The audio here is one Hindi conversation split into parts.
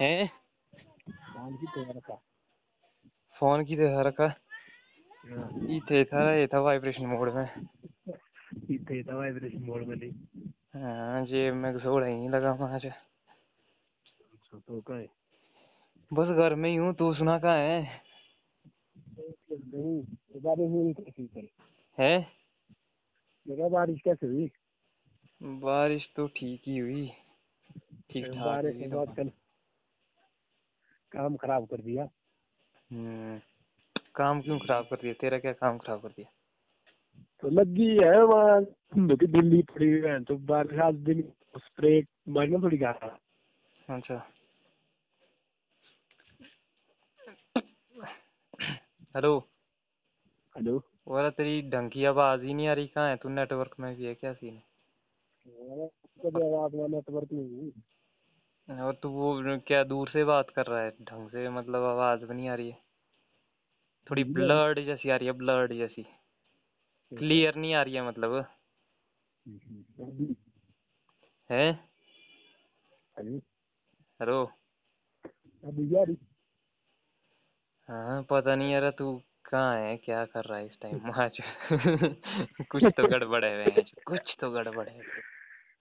हैं? फ़ोन की दिखा रखा। ये थे था ये था वाइब्रेशन मोड में। इथे था वाइब्रेशन मोड में नहीं। हाँ जेब में घसोड़ा ही लगा वहाँ से। अच्छा तो का है? बस घर में ही हूँ तू सुना कहाँ है? है? बारिश कैसे हुई? बारिश तो ठीक ही हुई। ठीक ठाक बारिश हुई के तो। बाद कल काम खराब कर दिया। हम्म काम क्यों खराब कर दिया? तेरा क्या काम खराब कर दिया? तो लगी है वहाँ दिल्ली पड़ी है तो बारिश आज दिन स्प्रे मारना थोड़ी गा अच्छा। हेलो। हेलो। बोला तेरी ढंग की आवाज़ ही नहीं आ रही कहाँ है? तू नेटवर्क में भी है क्या सीन कभी आवाज़ में नेटवर्क नहीं है। और तू वो क्या दूर से बात कर रहा है? ढंग से मतलब आवाज़ भी नहीं आ रही है। थोड़ी ब्लर्ड जैसी आ रही है ब्लर्ड जैसी। क्लियर नहीं आ रही है मतलब। है? हेलो। हाँ पता नहीं यार तू कहाँ है? क्या कर रहा है इस टाइम आज? कुछ तो गड़बड़ है कुछ तो गड़बड़ है।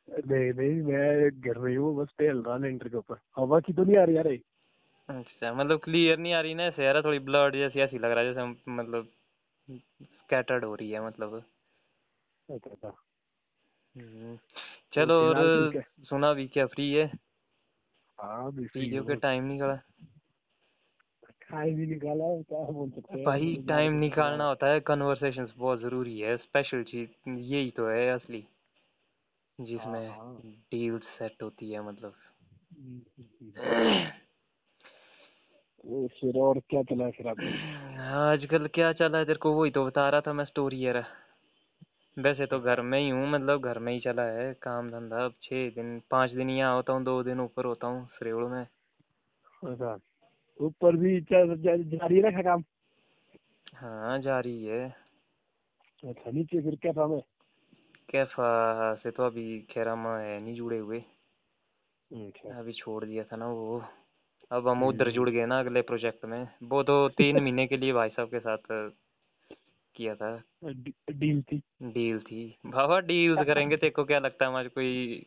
नहीं नहीं मैं घर में ही हूँ बस टहल रहा लेंटर के ऊपर। हवा की तो नहीं आ रही यार अच्छा मतलब क्लियर नहीं आ रही ना ऐसे यार थोड़ी ब्लड जैसी ऐसी लग रहा है जैसे मतलब स्कैटर्ड हो रही है मतलब। अच्छा अच्छा। हम्म, चलो और है। सुना भी क्या फ्री है? हाँ वीडियो के टाइम निकला। टाइम ही निकाला है, क्या बोल सकते हैं। भाई टाइम निकालना होता है कन्वर्सेशंस बहुत ज़रूरी है स्पेशल चीज़ यही तो है असली। जिसमें हाँ। डील सेट होती है मतलब। वो फिर और क्या चला है फिर आपने आजकल क्या चला है? तेरे को वही तो बता रहा था मैं स्टोरी यार। वैसे तो घर में ही हूँ मतलब घर में ही चला है काम धंधा। अब छः दिन पाँच दिन यहाँ होता हूँ दो दिन ऊपर होता हूँ श्रेवड़ में। अच्छा ऊपर भी चल जा- जारी रखा काम? हाँ जारी है। अच्छा नीचे फिर क्या काम है कैफा से तो अभी खैर हम है नहीं जुड़े हुए। अच्छा। अभी छोड़ दिया था ना वो। अब हम उधर हम्म। जुड़ गए ना अगले प्रोजेक्ट में। वो तो तीन महीने के लिए भाई साहब के साथ किया था। डी- डील थी। डील थी। बाबा डील्स करेंगे तेरे को क्या लगता है? हमारे कोई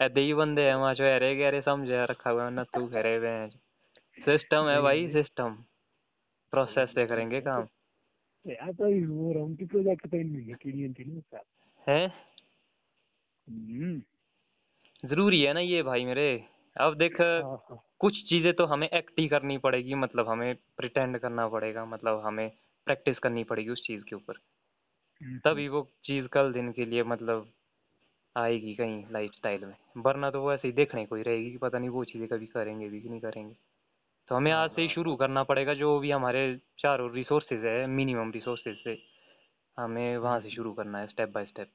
ऐसे ही बंदे हैं वहाँ जो अरे गहरे समझे रखा हुआ ना तू घरे हुए हैं। सिस्टम है भाई सिस्टम प्रोसेस से करेंगे काम। यार तो वो राउंड की प्रोजेक्ट तो इन महीने के लिए थी ना है? ज़रूरी है ना ये भाई मेरे। अब देख हाँ हाँ। कुछ चीज़ें तो हमें एक्ट ही करनी पड़ेगी मतलब हमें प्रिटेंड करना पड़ेगा मतलब हमें प्रैक्टिस करनी पड़ेगी उस चीज़ के ऊपर। हम्म, तभी वो चीज़ कल दिन के लिए मतलब आएगी कहीं लाइफ स्टाइल में। वरना तो वो ऐसे ही देखने को ही रहेगी कि पता नहीं वो चीज़ें कभी करेंगे भी कि नहीं करेंगे। तो हमें आज से ही शुरू करना पड़ेगा जो भी हमारे चारों रिसोर्सेज है मिनिमम रिसोर्सेज से। हमें वहाँ से शुरू करना है स्टेप बाय स्टेप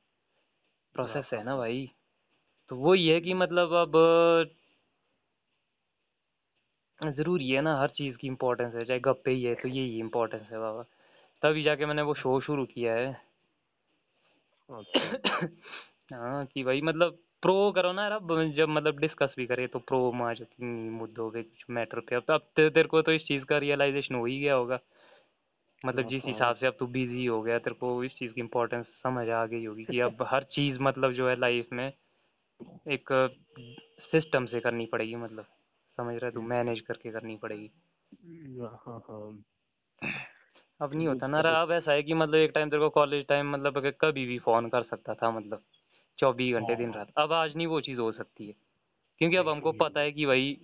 प्रोसेस है ना भाई। तो वो ये है कि मतलब अब ज़रूरी है ना हर चीज़ की इम्पोर्टेंस है चाहे गप्पे ही है तो यही इम्पोर्टेंस है बाबा। तभी जाके मैंने वो शो शुरू किया है। अच्छा। हाँ कि भाई मतलब प्रो करो ना यार अब जब मतलब डिस्कस भी करे तो प्रो मार मुद्दों पे कुछ मैटर पे। अब अब ते- तेरे को तो इस चीज़ का रियलाइजेशन हो ही गया होगा। मतलब जिस हाँ, हिसाब से अब तू बिज़ी हो गया तेरे को इस चीज़ की इम्पोर्टेंस समझ आ गई होगी कि अब हर चीज़ मतलब जो है लाइफ में एक सिस्टम से करनी पड़ेगी मतलब। समझ रहा है तू? मैनेज करके करनी पड़ेगी। हाँ हाँ अब नहीं होता ना अब ऐसा है कि मतलब एक टाइम तेरे को कॉलेज टाइम मतलब अगर कभी भी फ़ोन कर सकता था मतलब चौबीस घंटे दिन रात। अब आज नहीं वो चीज़ हो सकती है। क्योंकि अब हमको पता है कि भाई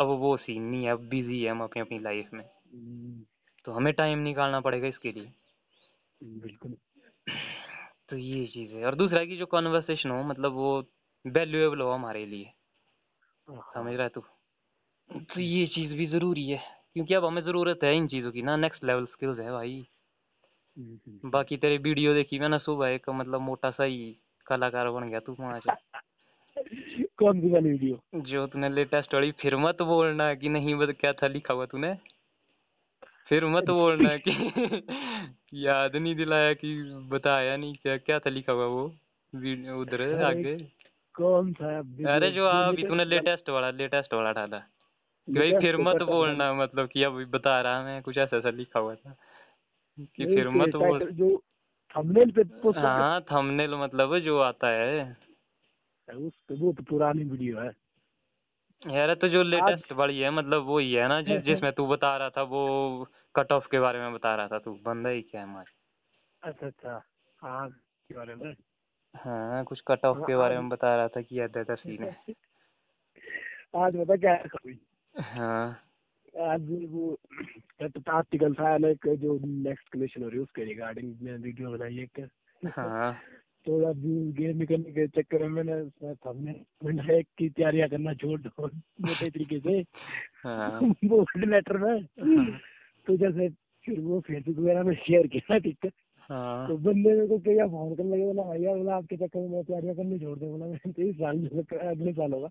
अब वो सीन नहीं है अब बिज़ी है हम अपनी अपनी लाइफ में। हम्म, तो हमें टाइम निकालना पड़ेगा इसके लिए। बिल्कुल। तो ये चीज़ है। और दूसरा है कि जो कॉन्वर्सेशन हो मतलब वो वैल्यूएबल हो हमारे लिए। हाँ, समझ रहा है तू? तो ये चीज़ भी ज़रूरी है। क्योंकि अब हमें ज़रूरत है इन चीज़ों की ना। नेक्स्ट लेवल स्किल्स है भाई। हम्म। बाकी तेरे वीडियो देखी मैंने सुबह एक मतलब मोटा सा ही कलाकार बन गया तू वहाँ से। कौन सी वाली वीडियो जो तूने लेटेस्ट वाली फिर मत बोलना कि नहीं बस क्या था लिखा हुआ तूने? फिर मत बोलना कि याद नहीं दिलाया कि बताया नहीं क्या क्या था लिखा हुआ वो उधर आगे? कौन सा video? अरे जो अभी तूने लेटेस्ट वाला लेटेस्ट वाला डाला। भाई फिर मत बोलना मतलब कि अभी बता रहा मैं कुछ ऐसा ऐसा लिखा हुआ था। कि फिर मत बोल। जो थंबनेल पे हाँ। थंबनेल मतलब जो आता है। उस वो तो पुरानी वीडियो है। यार तो जो लेटेस्ट वाली है मतलब वो ही है ना जिस जिसमें तू बता रहा था वो कट ऑफ़ के बारे में बता रहा था तू बंदा ही क्या है हमारा? अच्छा अच्छा हाँ के बारे में? हाँ कुछ कट ऑफ़ के बारे में बता रहा था कि ऐसा ऐसा सीन है आज बता क्या है हाँ। आज वो आर्टिकल था ना एक जो नेक्स्ट कमीशन हो रही है उसके रिगार्डिंग मैंने वीडियो बनाई एक। हाँ। थोड़ा व्यू गेम निकलने के चक्कर में मैंने हमने मैंने की तैयारियाँ करना छोड़ दो मोटे तरीके से। हाँ। बोल्ड लेटर में तो जैसे फिर वो फेसबुक वगैरह में शेयर किया ठीक है हाँ। तो बंदे मेरे को क्या फ़ोन करने लगे बोला भैया बोला आपके चक्कर में तैयारियाँ करनी छोड़ दे। बोला मैं तो इस साल अगले साल होगा।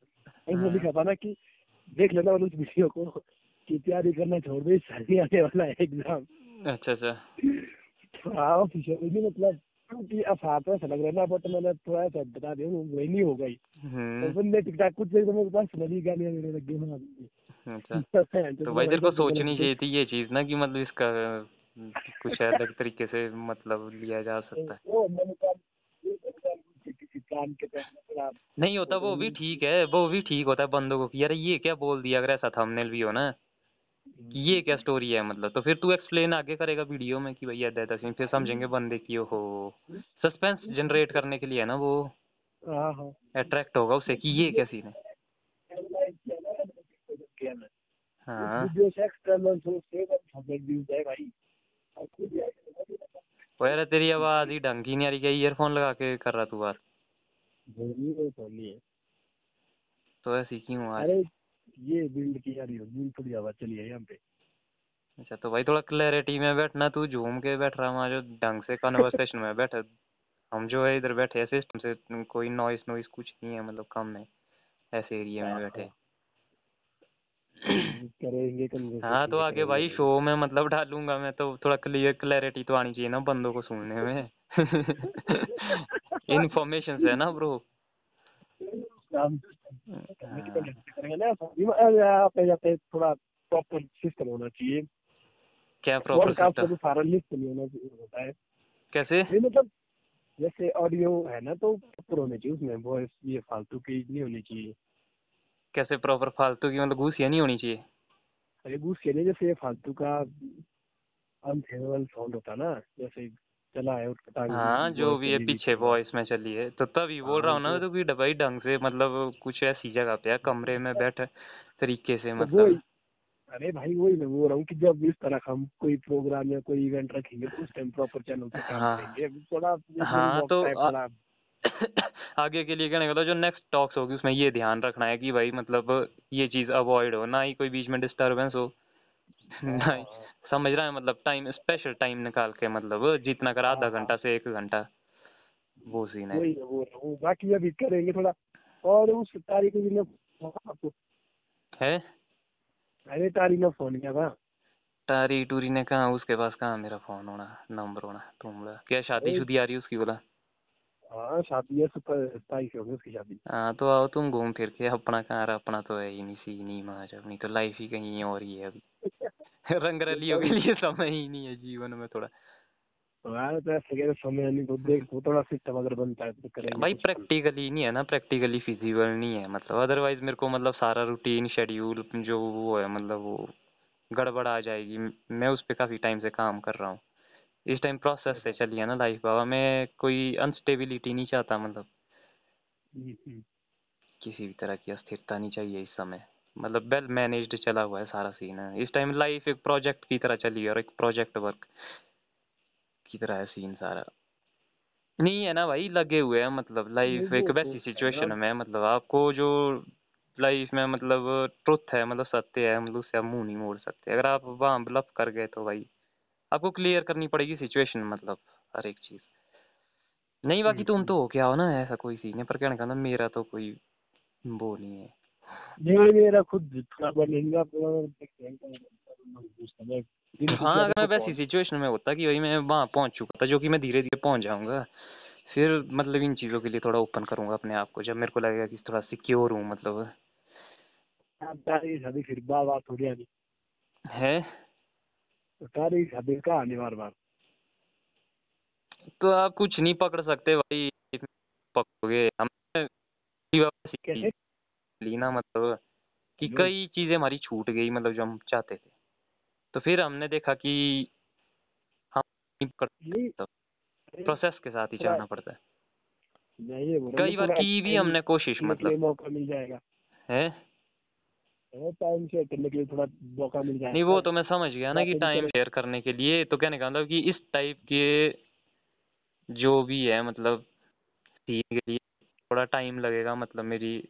इसमें हाँ। लिखा था ना कि देख लेना उस वीडियो को कि तैयारी करना छोड़ दे इस साल ही आने वाला है एग्ज़ाम अच्छा अच्छा। हाँ ऑफिशियली मतलब कि अफवाह तो ऐसा लग रहा है ना बट मैंने थोड़ा सा बता दिया वो वही ही। तो हम्म बंदे टिकटॉक कुछ देर तो मेरे पास नदी गालियाँ देने लग ना अच्छा। तो भाई तेरे को सोचनी चाहिए थी ये चीज़ ना कि मतलब इसका कुछ अलग तरीके से मतलब लिया जा सकता है। नहीं होता वो भी ठीक है वो भी ठीक होता है बंदों को यार ये क्या बोल दिया अगर ऐसा थंबनेल भी हो ना? कि ये क्या स्टोरी है मतलब? तो फिर तू एक्सप्लेन आगे करेगा वीडियो में कि ऐसा ऐसा सीन फिर समझेंगे बंदे की हो सस्पेंस जनरेट करने के लिए है ना वो? हाँ हाँ। अट्रैक्ट होगा उससे कि ये क्या सीन है? हाँ। है वो यार तेरी आवाज़ ही ढंग की नहीं आ रही क्या ईयरफोन लगा के कर रहा तू बात है है। तो ऐसी क्यों आ अरे ये बिल्ड की जा रही हो बिल्ड थोड़ी आवाज़ चली है यहाँ पे। अच्छा तो भाई थोड़ा क्लैरिटी में बैठना तू झूम के बैठ रहा वहाँ जो ढंग से कन्वर्सेशन में बैठे। हम जो है इधर बैठे हैं सिस्टम से कोई नॉइस नॉइस कुछ नहीं है मतलब कम है ऐसे एरिया में बैठे करेंगे हाँ तो आगे भाई शो में मतलब डालूँगा मैं तो थोड़ा क्लियर क्लैरिटी तो आनी चाहिए ना बंदों को सुनने में। इन्फॉर्मेशन है ना ब्रो काम। करेंगे ना अरे यहाँ पे जाते थोड़ा प्रॉपर सिस्टम होना चाहिए क्या प्रॉपर सिस्टम सारा लिस्ट नहीं होना चाहिए होता है। कैसे? ये मतलब जैसे ऑडियो है ना तो प्रॉपर होनी चाहिए उसमें वॉइस ये फालतू की नहीं होनी चाहिए। कैसे प्रॉपर फालतू की मतलब घूसिया नहीं होनी चाहिए? अरे घूस के नहीं जैसे ये फालतू का अनफेवरेबल साउंड होता है ना जैसे चला है उसका टांग हाँ जो भी है पीछे वॉइस में चली है। तो तभी बोल रहा हूँ ना हाँ, तो कि भाई ढंग से मतलब कुछ ऐसी जगह पे है कमरे में बैठे तरीके से तो मतलब। अरे भाई वही मैं बोल रहा हूँ कि जब इस तरह हम कोई प्रोग्राम या कोई इवेंट रखेंगे तो उस टाइम प्रॉपर चैनल पे काम हाँ। करेंगे। थोड़ा हाँ, तो आगे के लिए कहने का मतलब जो नेक्स्ट टॉक्स होगी उसमें ये ध्यान रखना है कि भाई मतलब ये चीज़ अवॉइड हो ना ही कोई बीच में डिस्टरबेंस हो। ना ही। समझ रहा है मतलब टाइम स्पेशल टाइम निकाल के मतलब जितना कर आधा हाँ, घंटा से एक घंटा वो सीन है। वही बोल रहा बाकी अभी करेंगे थोड़ा और उस तारीख को मैं आपको है? अरे तारीख ने फ़ोन किया था। तारी टूरी ने कहा उसके पास कहा मेरा फ़ोन होना नंबर होना तुम क्या शादी शुदी आ रही है उसकी बोला। हाँ शादी है सुपर से होगी उसकी शादी। हाँ तो आओ तुम घूम फिर के अपना कहाँ रहा अपना तो है ही नहीं सी नहीं माज अपनी तो लाइफ ही कहीं और ही है अभी। रंगरलियों के लिए समय ही नहीं है जीवन में थोड़ा। तो समय नहीं तो देख वो थोड़ा सिस्टम अगर बनता है तो करेंगे भाई प्रैक्टिकली नहीं है ना प्रैक्टिकली फिजिबल नहीं है मतलब अदरवाइज़ मेरे को मतलब सारा रूटीन शेड्यूल जो वो है मतलब वो गड़बड़ आ जाएगी। मैं उस पर काफ़ी टाइम से काम कर रहा हूँ। इस टाइम प्रोसेस से चली है ना लाइफ बाबा। मैं कोई अनस्टेबिलिटी नहीं चाहता मतलब। किसी भी तरह की अस्थिरता नहीं चाहिए इस समय। मतलब वेल मैनेज्ड चला हुआ है सारा सीन है इस टाइम लाइफ एक प्रोजेक्ट की तरह चली है और एक प्रोजेक्ट वर्क की तरह है सीन सारा। नहीं है ना भाई लगे हुए हैं मतलब लाइफ एक वैसी तो सिचुएशन में मतलब आपको जो लाइफ में मतलब ट्रुथ है मतलब सत्य है मतलब उससे आप मुँह नहीं मोड़ सकते। अगर आप वहाँ ब्लफ कर गए तो भाई आपको क्लियर करनी पड़ेगी सिचुएशन मतलब हर एक चीज़। नहीं बाकी तुम हम्म। तो हो क्या हो ना ऐसा कोई सीन है? पर कहने का ना मेरा तो कोई वो नहीं है। नहीं मेरा खुद थोड़ा बनेगा हैं अगर मैं तो वैसी सिचुएशन में होता कि भाई मैं वहाँ पहुँच चुका था जो कि मैं धीरे धीरे पहुँच जाऊँगा फिर मतलब इन चीज़ों के लिए थोड़ा ओपन करूँगा अपने आप को जब मेरे को लगेगा कि थोड़ा सिक्योर हूँ मतलब। है? तो तारी शादी का आने बार बार। तो आप कुछ नहीं पकड़ सकते भाई पकड़ोगे हमने कैसे? ली मतलब कि हम्म। कई चीज़ें हमारी छूट गई मतलब जो हम चाहते थे। तो फिर हमने देखा कि हम नहीं नहीं। प्रोसेस के साथ ही चलना पड़ता है। कई बार की भी हमने कोशिश मतलब मौका मिल जाएगा। है? टाइम से करने के लिए थोड़ा मौका मिल जाएगा नहीं वो तो मैं समझ गया ना कि टाइम शेयर करने के लिए। तो कहने का मतलब कि इस टाइप के जो भी है मतलब सीन के लिए थोड़ा टाइम लगेगा मतलब मेरी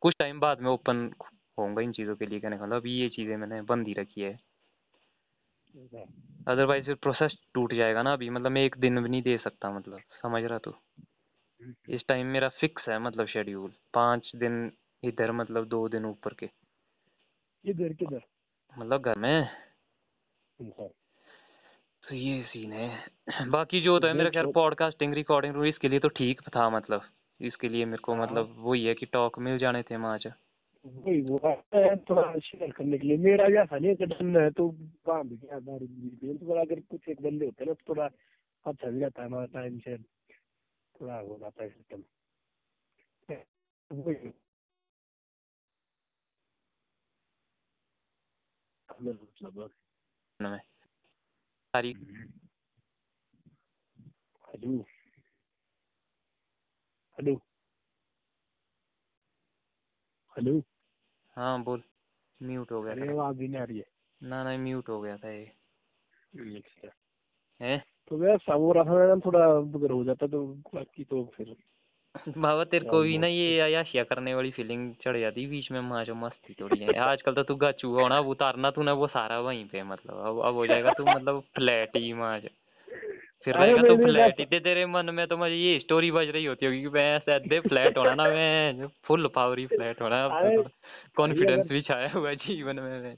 कुछ टाइम बाद में ओपन होऊँगा इन चीज़ों के लिए कहने का मतलब। अभी ये चीज़ें मैंने बंद ही रखी है। अदरवाइज़ फिर प्रोसेस टूट जाएगा ना अभी। मतलब मैं एक दिन भी नहीं दे सकता मतलब समझ रहा तू? इस टाइम मेरा फिक्स है मतलब शेड्यूल पाँच दिन इधर मतलब दो दिन ऊपर के। किधर किधर? मतलब घर में। अच्छा। तो ये सीन है। बाकी जो होता है मेरा खैर देखो। पॉडकास्टिंग रिकॉर्डिंग इसके लिए तो ठीक था मतलब। इसके लिए मेरे को हाँ। मतलब वही है कि टॉक मिल जाने थे वहाँ वही वो थोड़ा शेयर करने के लिए। मेरा जैसा नहीं डन है तो काम भी क्या तो अगर कुछ एक बंदे होते ना तो थोड़ा अच्छा भी रहता है हमारा टाइम से थोड़ा हो जाता है सिस्टम वही। मतलब में हेलो हेलो हेलो हाँ बोल म्यूट हो गया अरे आवाज़ भी नहीं आ रही है ना ना म्यूट हो गया था ये अच्छा। है तो वैसा वो रहा मैडम थोड़ा अगर हो जाता तो बाकी तो फिर बाबा तेरे को भी ना ये अयाशिया करने वाली फीलिंग चढ़ जाती बीच में माँ जो मस्ती थोड़ी है। आजकल तो तू गाचू होना अब उतारना तूने वो सारा वहीं पे मतलब। अब अब हो जाएगा तू मतलब फ्लैट ही माँ जो। फिर रहेगा तो फ्लैट ही। तेरे मन में तो मुझे ये स्टोरी बज रही होती होगी कि मैं ऐसे अद्धे फ्लैट होना ना मैं फुल पावरी फ्लैट होना। कॉन्फिडेंस भी छाया हुआ है जीवन में।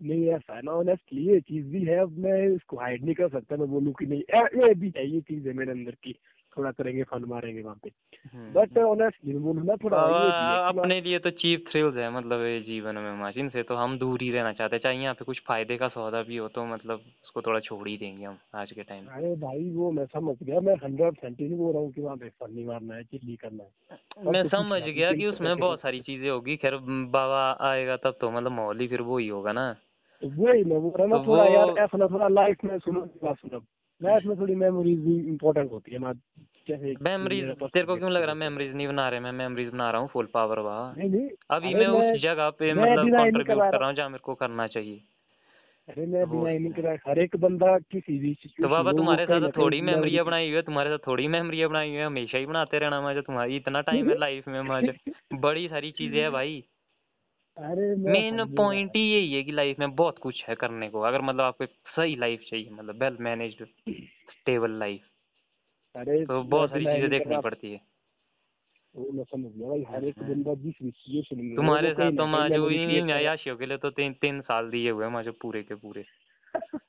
नहीं ऐसा है ना ऑनेस्टली ये चीज़ भी है अब मैं इसको हाइड नहीं कर सकता मैं बोलूँ कि नहीं ये भी है ये चीज़ है मेरे अंदर की। थोड़ा करेंगे फन मारेंगे वहाँ पे। हम्म, बट ऑनेस्टली मैं ना थोड़ा है अपने लिए तो चीप थ्रिल्स है मतलब ये जीवन में माशिन से तो हम दूर ही रहना चाहते हैं। चाहे यहाँ पे कुछ फ़ायदे का सौदा भी हो तो मतलब उसको थोड़ा छोड़ ही देंगे हम आज के टाइम अरे भाई वो मैं समझ गया मैं हंड्रेड परसेंट नहीं बोल रहा हूँ कि वहाँ पे फन नहीं मारना है चिल्ली करना है। मैं समझ गया कि तो उसमें बहुत सारी चीज़ें होगी। खैर बाबा आएगा तब तो मतलब माहौल ही फिर वो ही होगा ना। वही मैं बोल रहा हूँ ना तो थोड़ा यार ऐसा ना थोड़ा लाइफ में सुनो बात सुनो। लाइफ में थोड़ी मेमोरीज भी इम्पोर्टेंट होती है जैसे मेमोरीज तेरे को क्यों लग रहा है मेमोरीज नहीं बना रहे मैं मेमोरीज बना रहा हूँ फुल पावर वाह। अभी मैं उस जगह पे मतलब कंट्रीब्यूट कर रहा हूँ। जहाँ मेरे को करना चाहिए। अरे मैं बिना नहीं करा हर एक बंदा किसी भी तो बाबा तुम्हारे साथ थोड़ी memory- बनाई हुई है तुम्हारे साथ थोड़ी मेमोरियाँ बनाई हुई है हमेशा ही बनाते रहना मैं तुम्हारी इतना टाइम है लाइफ में मैं बड़ी सारी चीज़ें है भाई। अरे मेन पॉइंट ही यही है कि लाइफ में बहुत कुछ है करने को। अगर मतलब आपको सही लाइफ चाहिए मतलब वेल मैनेज्ड स्टेबल लाइफ अरे तो बहुत सारी चीज़ें देखनी पड़ती है। है, तुम्हारे साथ तो ना मैं कहीं जो memory इन कर के लिए तो तीन तीन साल दिए हुए हैं मैं जो पूरे के पूरे।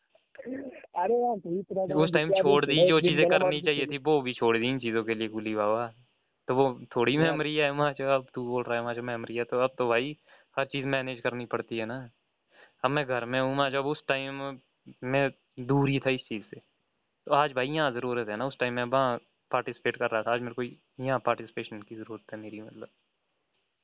अरे तो उस टाइम छोड़ दी जो चीज़ें करनी चाहिए थी वो भी छोड़ दी इन चीज़ों के लिए गुली बाबा। तो वो थोड़ी मेमोरी है माँ जो अब तू बोल रहा है माँ जो मेमोरी है तो अब तो भाई हर चीज़ मैनेज करनी पड़ती है ना। अब मैं घर में हूँ, मैं जब उस टाइम मैं दूर ही था इस चीज़ से। तो आज भाई यहाँ ज़रूरत है ना, उस टाइम मैं वहाँ पार्टिसिपेट कर रहा था। आज मेरे को यहाँ पार्टिसिपेशन की ज़रूरत है मेरी मतलब।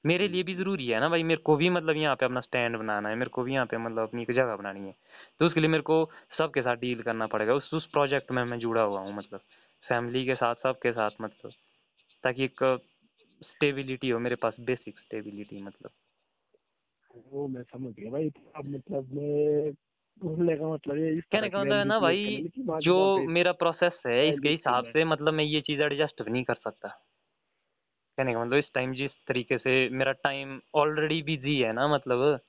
मेरे लिए भी ज़रूरी है ना भाई, मेरे को भी मतलब यहाँ पे अपना स्टैंड बनाना है, मेरे को भी यहाँ पे मतलब अपनी एक जगह बनानी है। तो उसके लिए मेरे को सबके साथ डील करना पड़ेगा, उस उस प्रोजेक्ट में मैं जुड़ा हुआ हूँ मतलब। फैमिली के साथ, सबके साथ मतलब। ताकि एक स्टेबिलिटी हो, मेरे पास बेसिक स्टेबिलिटी मतलब। वो मैं समझ गया भाई अब मतलब मैं बोलने का मतलब कहने का मतलब है ना भाई जो मेरा प्रोसेस है इसके हिसाब से मतलब मैं ये चीज़ एडजस्ट नहीं कर सकता। कहने का मतलब इस टाइम जिस तरीके से मेरा टाइम ऑलरेडी बिज़ी है ना मतलब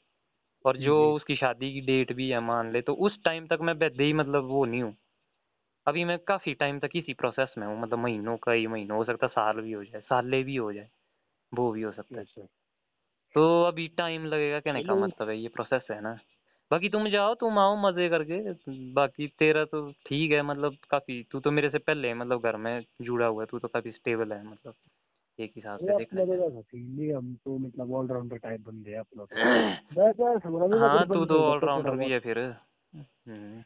और जो उसकी शादी की डेट भी है मान ले तो उस टाइम तक मैं वैसे ही मतलब वो नहीं हूँ। अभी मैं काफ़ी टाइम तक इसी प्रोसेस में हूँ मतलब महीनों का ही महीनों हो सकता है साल भी हो जाए साले भी हो जाए वो भी हो सकता है। अच्छा। तो अभी टाइम लगेगा कहने का? मतलब है ये प्रोसेस है ना। बाकी तुम जाओ तुम आओ मज़े करके। बाकी तेरा तो ठीक है मतलब काफ़ी तू तो मेरे से पहले है मतलब घर में जुड़ा हुआ है तू तो काफ़ी स्टेबल है मतलब एक हिसाब से देखा तो हम तो मतलब ऑलराउंडर टाइप बंदे हैं अपना तो। तो हाँ तू तो ऑलराउंडर भी है फिर। हम्म।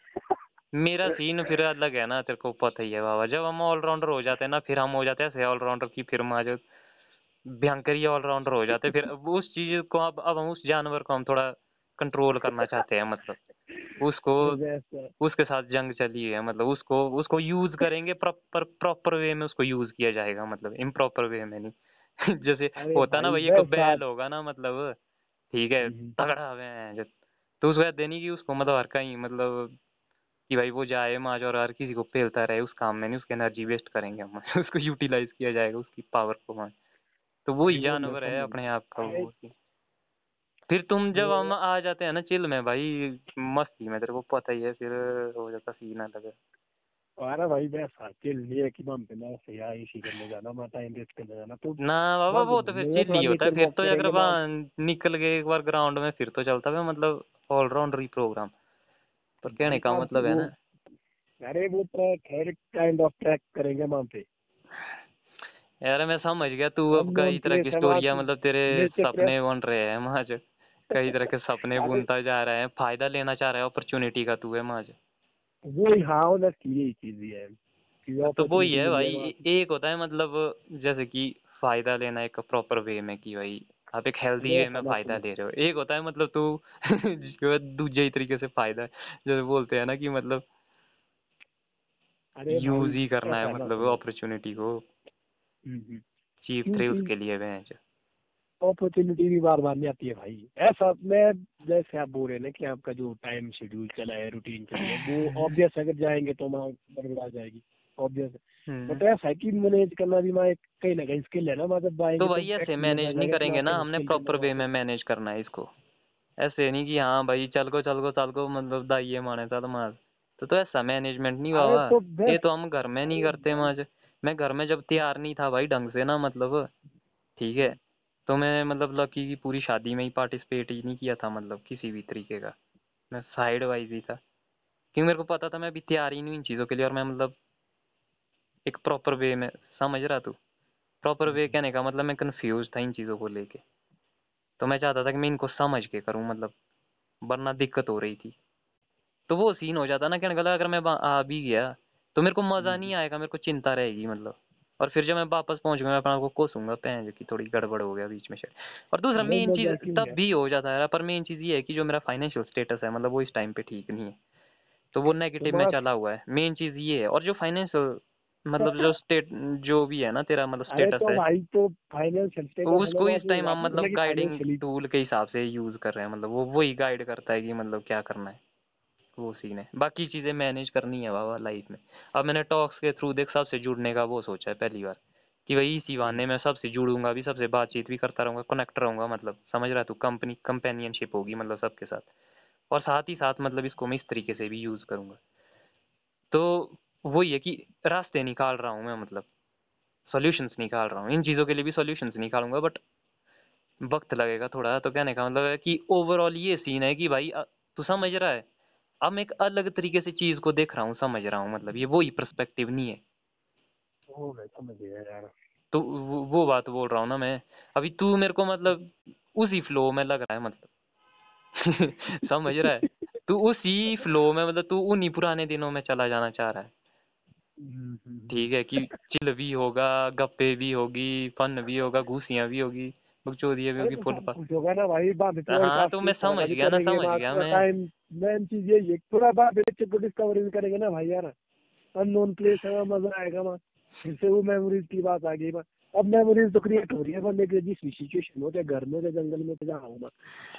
मेरा सीन फिर अलग है ना तेरे को पता ही है बाबा। जब हम ऑलराउंडर हो जाते हैं ना फिर हम हो जाते हैं ऑलराउंडर की फिर हम जो भयंकर ही ऑलराउंडर हो। जाते फिर उस चीज़ को अब अब हम उस जानवर को हम थोड़ा कंट्रोल करना चाहते हैं मतलब। उसको उसके साथ जंग चली है मतलब उसको उसको यूज़ करेंगे प्रॉपर प्रॉपर वे में उसको यूज़ किया जाएगा मतलब इम्प्रॉपर वे में नहीं। जैसे होता ना एक बैल होगा ना मतलब ठीक है तगड़ा तगड़ा है तो उसको नहीं कि उसको मतलब हर कहीं मतलब कि भाई वो जाए माज और हर किसी को पेलता रहे उस काम में नहीं उसकी एनर्जी वेस्ट करेंगे हम। उसको यूटिलाइज किया जाएगा उसकी पावर को वहाँ तो वो मैं जानवर है अपने आप का वो फिर तुम जब हम आ जाते हैं ना चिल में भाई मस्ती में तेरे को पता ही है फिर हो जाता सीन अलग। है हमारा भाई वैसा चिल कि पे इसी करने जाना मैं टाइम वेस्ट करने जाना तो ना बाबा वो तो फिर चिल ही होता है। फिर तो अगर निकल गए एक बार ग्राउंड में फिर तो चलता है मतलब ऑलराउंडर ही प्रोग्राम पर कहने का मतलब है ना। अरे वो ट्रैक है काइंड ऑफ़ ट्रैक करेंगे वहाँ पे। यार मैं समझ गया तू अब कई तरह की है, स्टोरियाँ मतलब तेरे सपने बन रहे हैं माज कई तरह के सपने बुनता जा रहा है फ़ायदा लेना चाह रहा है अपॉर्चुनिटी का तू है माज वो हाँ यही चीज़ है तो वही है भाई वहाँ ए- एक होता है मतलब जैसे कि फ़ायदा लेना एक प्रॉपर वे में कि भाई आप एक हेल्दी वे में फ़ायदा। ले रहे हो। एक होता है मतलब तू जिसके बाद दूसरे ही तरीके से फ़ायदा जैसे बोलते हैं ना कि मतलब यूज़ ही करना है मतलब। अपॉर्चुनिटी को। हम्म, हम्म। चीप क्योंकि- थ्रिल्स के लिए बेंच अपॉर्चुनिटी भी बार बार नहीं आती है भाई। ऐसा मैं जैसे आप बोल रहे हैं ना कि आपका जो टाइम शेड्यूल चला है रूटीन चल है वो ऑब्वियस अगर जाएँगे तो वहाँ गड़बड़ा जाएगी ऑब्वियस बट ऐसा है कि मैनेज करना भी मैं कहीं ना कहीं स्किल है ना मतलब आएँगे तो भाई ऐसे मैनेज नहीं करेंगे ना हमने प्रॉपर वे में मैनेज करना है इसको। ऐसे नहीं कि हाँ भाई चल को चल को चल को मतलब दाइये माने चल मार तो तो ऐसा मैनेजमेंट नहीं बाबा। तो ये तो हम घर में नहीं करते माज मैं घर में जब तैयार नहीं था भाई ढंग से ना मतलब ठीक है तो मैं मतलब लकी की पूरी शादी में ही पार्टिसिपेट ही नहीं किया था मतलब किसी भी तरीके का। मैं साइड वाइज ही था। क्योंकि मेरे को पता था मैं अभी तैयार ही नहीं इन चीज़ों के लिए और मैं मतलब एक प्रॉपर वे में समझ रहा तू? प्रॉपर वे कहने का मतलब मैं कन्फ्यूज़ था इन चीज़ों को लेके। तो मैं चाहता था कि मैं इनको समझ के करूँ मतलब वरना दिक्कत हो रही थी। तो वो सीन हो जाता ना कहने का अगर मैं वहाँ आ भी गया तो मेरे को मज़ा नहीं आएगा मेरे को चिंता रहेगी मतलब। और फिर जब मैं वापस पहुँच गया मैं अपने आप को कोसूँगा पैंज की थोड़ी गड़बड़ हो गया बीच में शायद। और दूसरा मेन चीज़ तब भी हो जाता है पर मेन चीज़ ये है कि जो मेरा फाइनेंशियल स्टेटस है मतलब वो इस टाइम पे ठीक नहीं है। तो वो नेगेटिव में चला हुआ है। मेन चीज़ ये है। और जो फाइनेंशियल मतलब जो स्टेट जो भी है ना तेरा मतलब स्टेटस तो है। तो फाइनेंशियल तो उसको इस टाइम हम मतलब गाइडिंग टूल के हिसाब से यूज़ कर रहे हैं मतलब वो वही गाइड करता है कि मतलब क्या करना है। वो सीन है। बाकी चीज़ें मैनेज करनी है बाबा लाइफ में। अब मैंने टॉक्स के थ्रू देख सबसे जुड़ने का वो सोचा है पहली बार कि भाई इसी बहाने मैं सबसे जुड़ूँगा भी, सबसे बातचीत भी करता रहूँगा कनेक्ट रहूँगा मतलब समझ रहा तू कंपनी कंपेनियनशिप होगी मतलब सबके साथ। और साथ ही साथ मतलब इसको मैं इस तरीके से भी यूज़ करूँगा। तो वही है कि रास्ते निकाल रहा हूँ मैं मतलब। सॉल्यूशंस निकाल रहा हूँ। इन चीज़ों के लिए भी सॉल्यूशंस निकालूँगा बट वक्त लगेगा थोड़ा। तो कहने का मतलब है कि ओवरऑल ये सीन है कि भाई तू समझ रहा है अब मैं एक अलग तरीके से चीज़ को देख रहा हूँ समझ रहा हूँ मतलब ये वही पर्सपेक्टिव नहीं है। वो मैं समझ गया यार। तो वो, वो बात बोल रहा हूँ ना मैं अभी तू मेरे को मतलब उसी फ्लो में लग रहा है मतलब। समझ रहा है? तू उसी फ्लो में मतलब तू उन्हीं पुराने दिनों में चला जाना चाह रहा है। हम्म, हम्म, ठीक है कि चिल भी होगा गप्पे भी होगी फन भी होगा घूसियाँ भी होगी बकचोदियाँ भी होगी तो फुल में हाँ, तो मैं समझ गया ना, समझ गया मैं। मेन चीज़ यही है थोड़ा बाद में को डिस्कवरी भी करेंगे ना भाई यार। अननोन प्लेस है वहाँ मज़ा आएगा वहाँ। फिर से वो मेमोरीज की बात आ गई वहाँ। अब मेमोरीज तो क्रिएट हो रही है बंदे के जिस सिचुएशन हो चाहे घर में चाहे जंगल में चाहे हो ना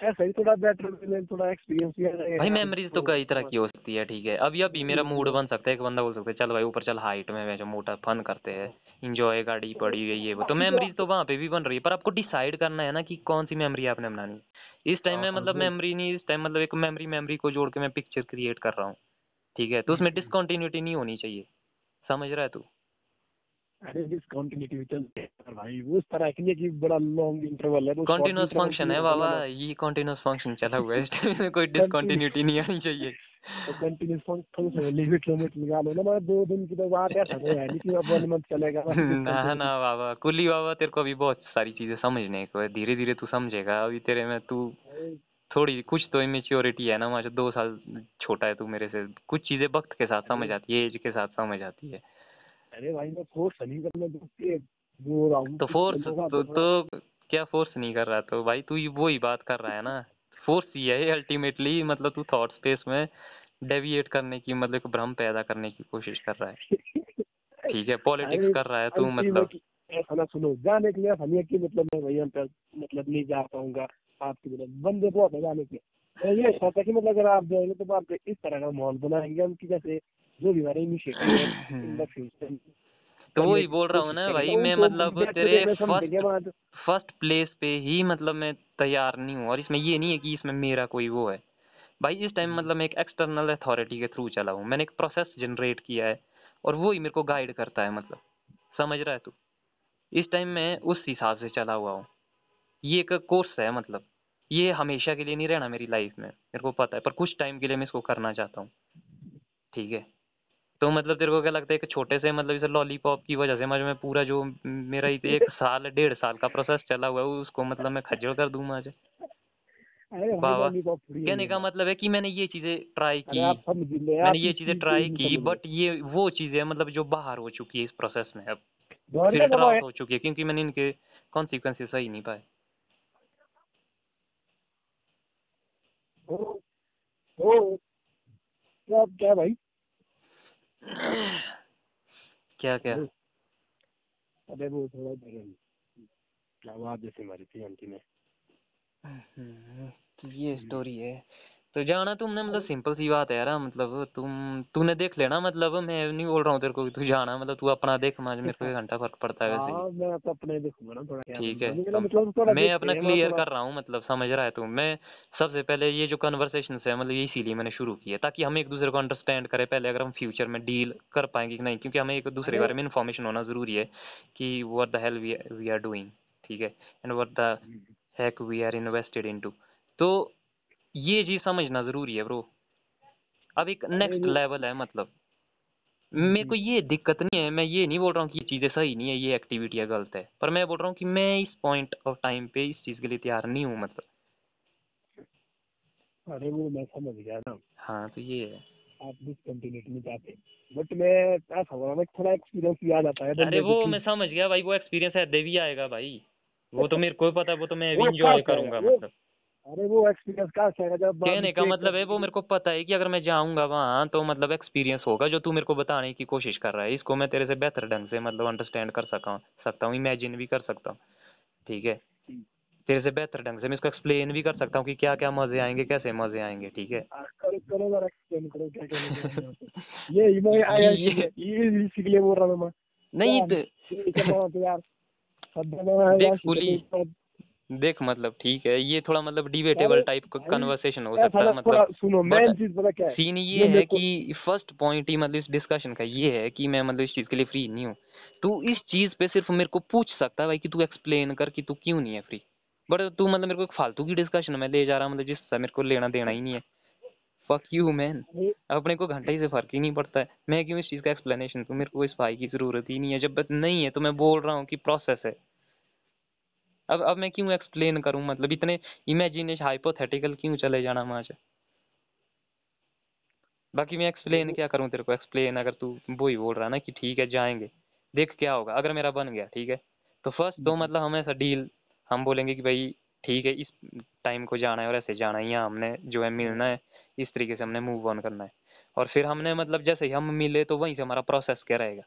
ऐसा ही थोड़ा बेटर थोड़ा एक्सपीरियंस भी जाएगा भाई मेमोरीज तो कई तरह की हो सकती है ठीक है। अभी अभी मेरा मूड बन सकता है एक बंदा बोल सकता है चल भाई ऊपर चल हाइट में वैसे मोटा फन करते हैं। इंजॉय गाड़ी पड़ी हुई है ये वो। तो मेमोरीज तो वहाँ पे भी बन रही है पर आपको डिसाइड करना है ना कि कौन सी मेमोरी आपने बनानी है। इस टाइम में हाँ, हाँ, मतलब मेमोरी नहीं इस टाइम मतलब एक मेमोरी मेमोरी को जोड़ के मैं पिक्चर क्रिएट कर रहा हूँ। ठीक है? तो उसमें डिसकॉन्टिन्यूटी नहीं होनी चाहिए। समझ रहा है तू? अरे डिसकंटिन्यूटी चलते हैं भाई उस तरह की कि बड़ा लॉन्ग इंटरवल है वो short फ़ंक्शन है बाबा ये कॉन्टिन्यूस फ़ंक्शन चला हुआ है। इस टाइम में कोई डिसकॉन्टिन्यूटी नहीं आनी चाहिए। तो कंटिन्यूस लिमिट लिमिट लगा लो ना मैं दो दिन की तो बात तो है नहीं कि अब वन मंथ चलेगा ना ना बाबा कुली बाबा तेरे को अभी बहुत सारी चीज़ें समझने को है। धीरे धीरे तू समझेगा अभी तेरे में तू थोड़ी कुछ तो इमेच्योरिटी है ना मुझे दो साल छोटा है तू मेरे से। कुछ चीज़ें वक्त के साथ समझ आती है एज के साथ समझ आती है। अरे भाई मैं फोर्स नहीं करना तो रहा तो फोर्स तो, तो क्या फोर्स नहीं कर रहा? तो भाई तू वो ही बात कर रहा है ना। फोर्स ही है अल्टीमेटली मतलब तू थॉट स्पेस में डेविएट करने की मतलब भ्रम पैदा करने की कोशिश कर रहा है। ठीक है पॉलिटिक्स कर रहा है तू मतलब। ऐसा ना सुनो जाने के लिए ऐसा नहीं है मतलब मैं वहीं पर मतलब नहीं जा पाऊँगा आपकी तरफ़। बंदे बहुत है जाने के। मैं ये सोचा कि मतलब अगर आप जाएँगे तो आप इस तरह का माहौल बनाएँगे हम कि जैसे जो भी हमारे इनिशिएटिव है इन द फ्यूचर तो वही बोल रहा हूँ ना भाई मैं मतलब तेरे फ़र्स्ट फ़र्स्ट प्लेस पे ही मतलब मैं तैयार नहीं हूँ और इसमें ये नहीं है कि इसमें मेरा कोई वो है। भाई इस टाइम मतलब मैं एक एक्सटर्नल अथॉरिटी के थ्रू चला हूँ। मैंने एक प्रोसेस जनरेट किया है और वो ही मेरे को गाइड करता है मतलब। समझ रहा है तू? इस टाइम मैं उस हिसाब से चला हुआ हूँ। ये एक कोर्स है मतलब। ये हमेशा के लिए नहीं रहना मेरी लाइफ में मेरे को पता है पर कुछ टाइम के लिए मैं इसको करना चाहता हूँ। ठीक है? तो मतलब तेरे को क्या लगता है एक छोटे से मतलब इसे लॉलीपॉप की वजह से मुझे मैं पूरा जो मेरा एक साल डेढ़ साल का प्रोसेस चला हुआ है उसको मतलब मैं खज्जल कर दूँ मुझे? बाबा कहने का मतलब है कि मैंने ये चीज़ें ट्राई की मैंने ये चीज़ें ट्राई की बट ये वो चीज़ें मतलब जो बाहर हो चुकी है इस प्रोसेस में अब। फ़िल्टर आउट हो। चुकी है क्योंकि मैंने इनके कॉन्सिक्वेंसेस सही नहीं पाए। ओ, ओ, क्या क्या भाई? क्या क्या? अरे वो थोड़ा आवाज़ जैसे मारी थी आंटी ने तो ये स्टोरी है। तो जाना तुमने मतलब सिंपल सी बात है यार मतलब तुम तूने देख लेना मतलब मैं नहीं बोल रहा हूँ तेरे को तू जाना मतलब तू अपना देख मुझे मेरे को एक घंटा फ़र्क पड़ता है वैसे हाँ। मैं तो अपने देखूँगा ना थोड़ा ठीक है तो मतलब मैं अपना क्लियर कर रहा हूँ मतलब समझ रहा है तू? मैं सबसे पहले ये जो कन्वर्सेशन है मतलब इसीलिए मैंने शुरू किया ताकि हम एक दूसरे को अंडरस्टैंड करें पहले अगर हम फ्यूचर में डील कर पाएँगे कि नहीं क्योंकि हमें एक दूसरे के बारे में इन्फॉर्मेशन होना ज़रूरी है कि what the hell we are doing ठीक है? And what the heck we are invested into तो ये चीज़ समझना ज़रूरी है ब्रो अब एक नेक्स्ट लेवल है मतलब। मेरे को ये दिक्कत नहीं है मैं ये नहीं बोल रहा हूँ कि ये चीज़ें सही नहीं है ये एक्टिविटी गलत है। पर मैं बोल रहा हूँ कि मैं इस पॉइंट ऑफ़ टाइम पे इस चीज़ के लिए तैयार नहीं हूँ मतलब। अरे वो मैं समझ गया ना। हाँ तो ये है। आप डिसकंटिन्यूटी नहीं चाहते बट मैं ऐसा हो रहा थोड़ा एक्सपीरियंस भी आ जाता है अरे वो मैं समझ गया भाई वो एक्सपीरियंस है दे भी आएगा भाई। वो तो मेरे को पता है वो तो मैं भी इंजॉय करूँगा मतलब अरे वो एक्सपीरियंस से आएगा जब कहने का मतलब है वो मेरे को पता है कि अगर मैं जाऊँगा वहाँ तो मतलब एक्सपीरियंस होगा जो तू मेरे को बताने की कोशिश कर रहा है इसको मैं तेरे से बेहतर ढंग से मतलब अंडरस्टैंड कर सका सकता हूँ इमेजिन भी कर सकता हूँ ठीक है तेरे से बेहतर ढंग से मैं इसको एक्सप्लेन भी कर सकता हूँ कि क्या क्या मज़े आएँगे कैसे मज़े आएँगे ठीक है ये इसीलिए बोल रहा हूँ मैं नहीं यार देख पुली देख मतलब ठीक है ये थोड़ा मतलब डिबेटेबल टाइप का कन्वर्सेशन हो सकता है मतलब सुनो मेन चीज़ पता क्या है? सीन ये है कि फ़र्स्ट पॉइंट ही मतलब इस डिस्कशन का ये है कि मैं मतलब इस चीज़ के लिए फ्री नहीं हूँ। तू इस चीज़ पे सिर्फ़ मेरे को पूछ सकता है भाई कि तू एक्सप्लेन कर कि तू क्यों नहीं है फ्री बट तू मतलब मेरे को एक फालतू की डिस्कशन में ले जा रहा मतलब जिससे मेरे को लेना देना ही नहीं है। फक यू मैन अपने को घंटे ही से फ़र्क ही नहीं पड़ता है। मैं क्यों इस चीज़ का एक्सप्लेनेशन तो मेरे को इस भाई की ज़रूरत ही नहीं है। जब नहीं है तो मैं बोल रहा हूँ कि प्रोसेस है। अब अब मैं क्यों एक्सप्लेन करूँ? मतलब इतने इमेजिनेशन हाइपोथेटिकल क्यों चले जाना मुझे? बाकी मैं एक्सप्लेन क्या करूँ तेरे को? एक्सप्लेन अगर तू वो ही बोल रहा ना कि ठीक है जाएँगे। देख क्या होगा। अगर मेरा बन गया ठीक है? तो फ़र्स्ट तो मतलब हम ऐसा डील हम बोलेंगे कि भाई ठीक है इस टाइम को जाना है और ऐसे जाना है। यहाँ हमने जो है मिलना है। इस तरीके से हमने मूव ऑन करना है। और फिर हमने मतलब जैसे ही हम मिले तो वहीं से हमारा प्रोसेस क्या रहेगा?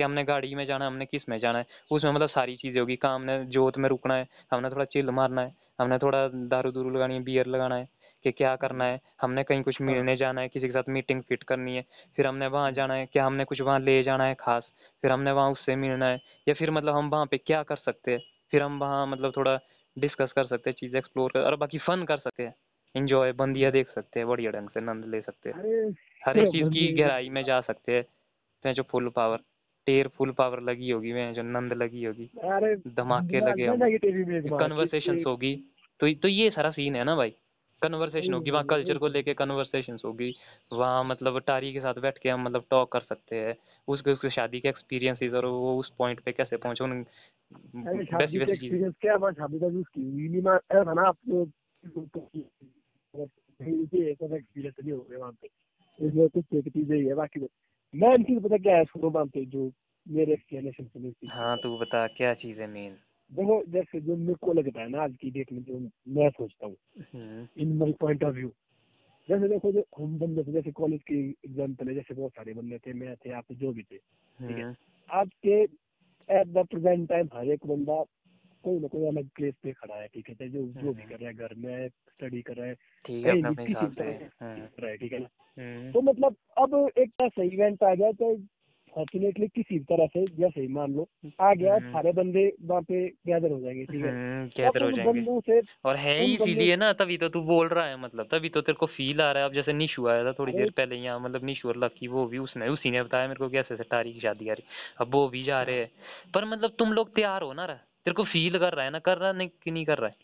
कि हमने गाड़ी में जाना है हमने किसमें जाना है? उसमें मतलब सारी चीज़ें होगी। काम हमने जोत में रुकना है हमने थोड़ा चिल मारना है हमने थोड़ा दारू दूरू लगानी है बियर लगाना है कि क्या करना है? हमने कहीं कुछ मिलने जाना है किसी के साथ मीटिंग फिट करनी है फिर हमने वहाँ जाना है क्या हमने कुछ वहाँ ले जाना है खास फिर हमने वहाँ उससे मिलना है या फिर मतलब हम वहाँ पे क्या कर सकते हैं? फिर हम वहाँ मतलब थोड़ा डिस्कस कर सकते हैं चीज़ एक्सप्लोर कर और बाकी फन कर सकते हैं। इंजॉय बंदिया देख सकते हैं बढ़िया ढंग से नंद ले सकते हैं। हर एक चीज़ की गहराई में जा सकते हैं। जो फुल पावर टेर फुल पावर लगी होगी मैं जो नंद लगी होगी धमाके लगे कन्वर्सेशन होगी। तो तो ये सारा सीन है ना भाई? कन्वर्सेशन होगी वहाँ कल्चर को लेके कन्वर्सेशन होगी। वहाँ मतलब टारी के साथ बैठ के हम मतलब टॉक कर सकते हैं। उसके उसके शादी के एक्सपीरियंसेस और वो उस पॉइंट पे कैसे पहुँचे उन वैसी वैसी एक्सपीरियंस क्या मैं शादी का यूज़ की हुई नहीं मैं था ना आपको एक्सपीरियंस नहीं हो गया वहाँ पे इसमें कुछ एक है। बाकी मेन चीज़ पता क्या है सुनो वहाँ पे जो मेरे एक्सप्लेनेशन से मिलती हाँ तू बता क्या चीज़ है मेन देखो जैसे जो मेरे को लगता है ना आज की डेट में जो मैं सोचता हूँ in my point of view जैसे देखो जो हम बंदे थे जैसे कॉलेज की एग्ज़ाम्पल है जैसे बहुत सारे बंदे थे मैं थे आप जो भी थे ठीक है। आज के एट द प्रेजेंट टाइम हर एक बंदा कोई ना कोई अलग प्लेस पे खड़ा है ठीक है जो जो भी हम्म। कर रहा है घर में स्टडी कर रहा है तरह हाँ। है ठीक है ना हम्म। तो मतलब अब एक ऐसा इवेंट आ गया तो फॉर्चुनेटली किसी तरह से जैसे ही मान लो आ गया हम्म। सारे बंदे वहाँ पे गैदर हो जाएँगे ठीक है गैदर हम्म, हो जाएँगे और है ही इसीलिए ना तभी तो तू बोल रहा है मतलब तभी तो तेरे को फील आ रहा है अब जैसे निशु आया था थोड़ी देर पहले यहाँ मतलब निशु और लकी वो भी उसने उसी ने बताया मेरे को कैसे से तारी की शादी आ रही अब वो भी जा रहे हैं पर मतलब तुम लोग तैयार हो ना रहा तेरे को फील कर रहा है ना कर रहा नहीं कि नहीं कर रहा है?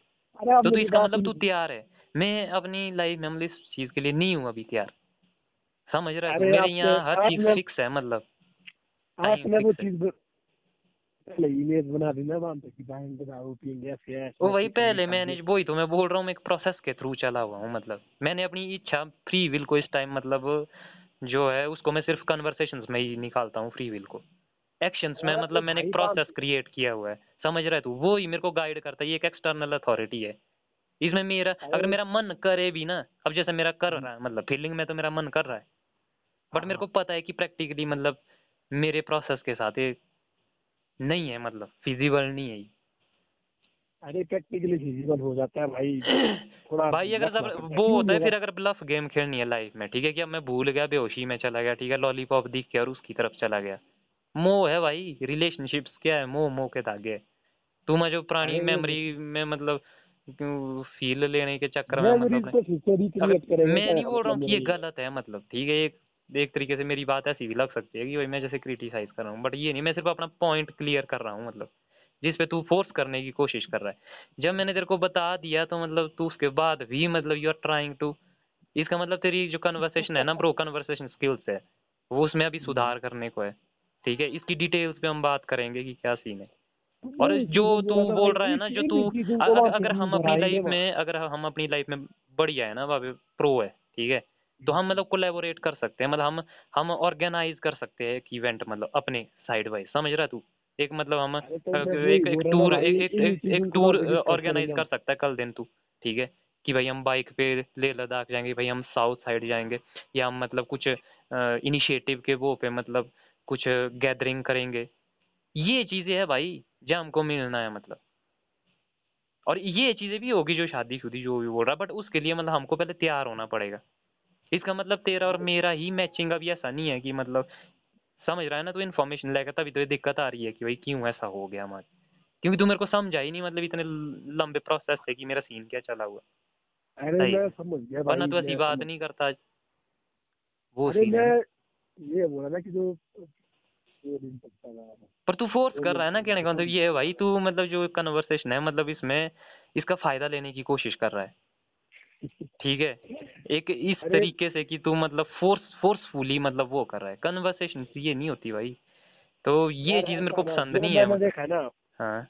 तो, तो इसका मतलब तू तैयार है। मैं अपनी लाइफ में मतलब इस चीज़ के लिए नहीं हूँ अभी तैयार। समझ रहा है? मेरे यहाँ हर चीज़ फिक्स है मतलब। आपने वो चीज़ पहले इमेज बना दी ना वहाँ पे कि बैंक वो पहले मैंने वही तो मैं बोल रहा हूँ मैं एक प्रोसेस के थ्रू चला हुआ हूँ मतलब। मैंने अपनी इच्छा फ्री विल को इस टाइम मतलब जो है उसको मैं सिर्फ़ कन्वर्सेशन में ही निकालता हूँ फ्री विल को। एक्शंस में मतलब मैंने एक प्रोसेस क्रिएट किया हुआ है। समझ रहे तू? वो ही मेरे को गाइड करता है। ये एक एक्सटर्नल अथॉरिटी है। इसमें मेरा अगर मेरा मन करे भी ना अब जैसे मेरा कर रहा है मतलब फीलिंग में तो मेरा मन कर रहा है। बट मेरे को पता है कि प्रैक्टिकली मतलब मेरे प्रोसेस के साथ ये नहीं है मतलब फिजिबल नहीं है अरे प्रैक्टिकली फिजिबल हो जाता है भाई। थोड़ा भाई अगर सब वो होता है फिर अगर ब्लफ गेम खेलनी है लाइफ में ठीक है कि अब मैं भूल गया बेहोशी में चला गया ठीक है लॉलीपॉप दिख के और उसकी तरफ़ चला गया। मोह है भाई रिलेशनशिप्स क्या है मोह मोह के धागे तुम जो पुरानी मेमोरी में मतलब फील लेने के चक्कर में मतलब मैं नहीं बोल रहा हूँ ये गलत है मतलब ठीक है एक एक तरीके से मेरी बात ऐसी भी लग सकती है कि भाई मैं जैसे क्रिटिसाइज कर रहा हूँ बट ये नहीं मैं सिर्फ़ अपना पॉइंट क्लियर कर रहा हूँ मतलब जिस पे तू फोर्स करने की कोशिश कर रहा है। जब मैंने तेरे को बता दिया तो मतलब तू उसके बाद भी मतलब यू आर ट्राइंग टू इसका मतलब तेरी जो कन्वर्सेशन है ना ब्रो कन्वर्सेशन स्किल्स है वो उसमें अभी सुधार करने को है। ठीक है? इसकी डिटेल्स पे हम बात करेंगे कि क्या सीन है। और जो तू बोल रहा है ना जो तू अगर अगर हम अपनी लाइफ में अगर हम अपनी लाइफ में बढ़िया है ना वहाँ प्रो है ठीक है? तो हम मतलब कोलेबोरेट कर सकते हैं मतलब हम हम ऑर्गेनाइज कर सकते हैं एक इवेंट मतलब अपने साइड वाइज समझ रहा तू? एक मतलब हम तो एक एक टूर एक एक एक टूर ऑर्गेनाइज कर सकता है कल दिन तू ठीक है? कि भाई हम बाइक पे ले लद्दाख जाएँगे भाई हम साउथ साइड जाएँगे या हम मतलब कुछ इनिशिएटिव के वो पे मतलब कुछ गैदरिंग करेंगे। ये चीज़ें है भाई जो हमको मिलना है मतलब। और ये चीज़ें भी होगी जो शादी शुदी जो भी बोल रहा बट उसके लिए मतलब हमको पहले तैयार होना पड़ेगा। इसका मतलब तेरा और मेरा ही मैचिंग अभी ऐसा नहीं है कि मतलब समझ रहा है ना तो इन्फॉर्मेशन लेकर तभी तो ये दिक्कत आ रही है कि भाई क्यों ऐसा हो गया हमारे। क्योंकि तू मेरे को समझा ही नहीं मतलब इतने लंबे प्रोसेस से कि मेरा सीन क्या चला हुआ। अरे मैं समझ गया वरना तो ऐसी बात नहीं करता। वो अरे मैं ये बोला ना कि जो पर तू फोर्स कर रहा है ना कहने का मतलब ये है भाई तू मतलब जो कन्वर्सेशन है मतलब इसमें इसका फ़ायदा लेने की कोशिश कर रहा है। ठीक है? एक इस तरीके से कि तू मतलब फोर्स फोर्सफुली मतलब वो कर रहा है। कन्वर्सेशन ये नहीं होती भाई। तो ये चीज़ मेरे को पसंद नहीं है देखा ना हाँ।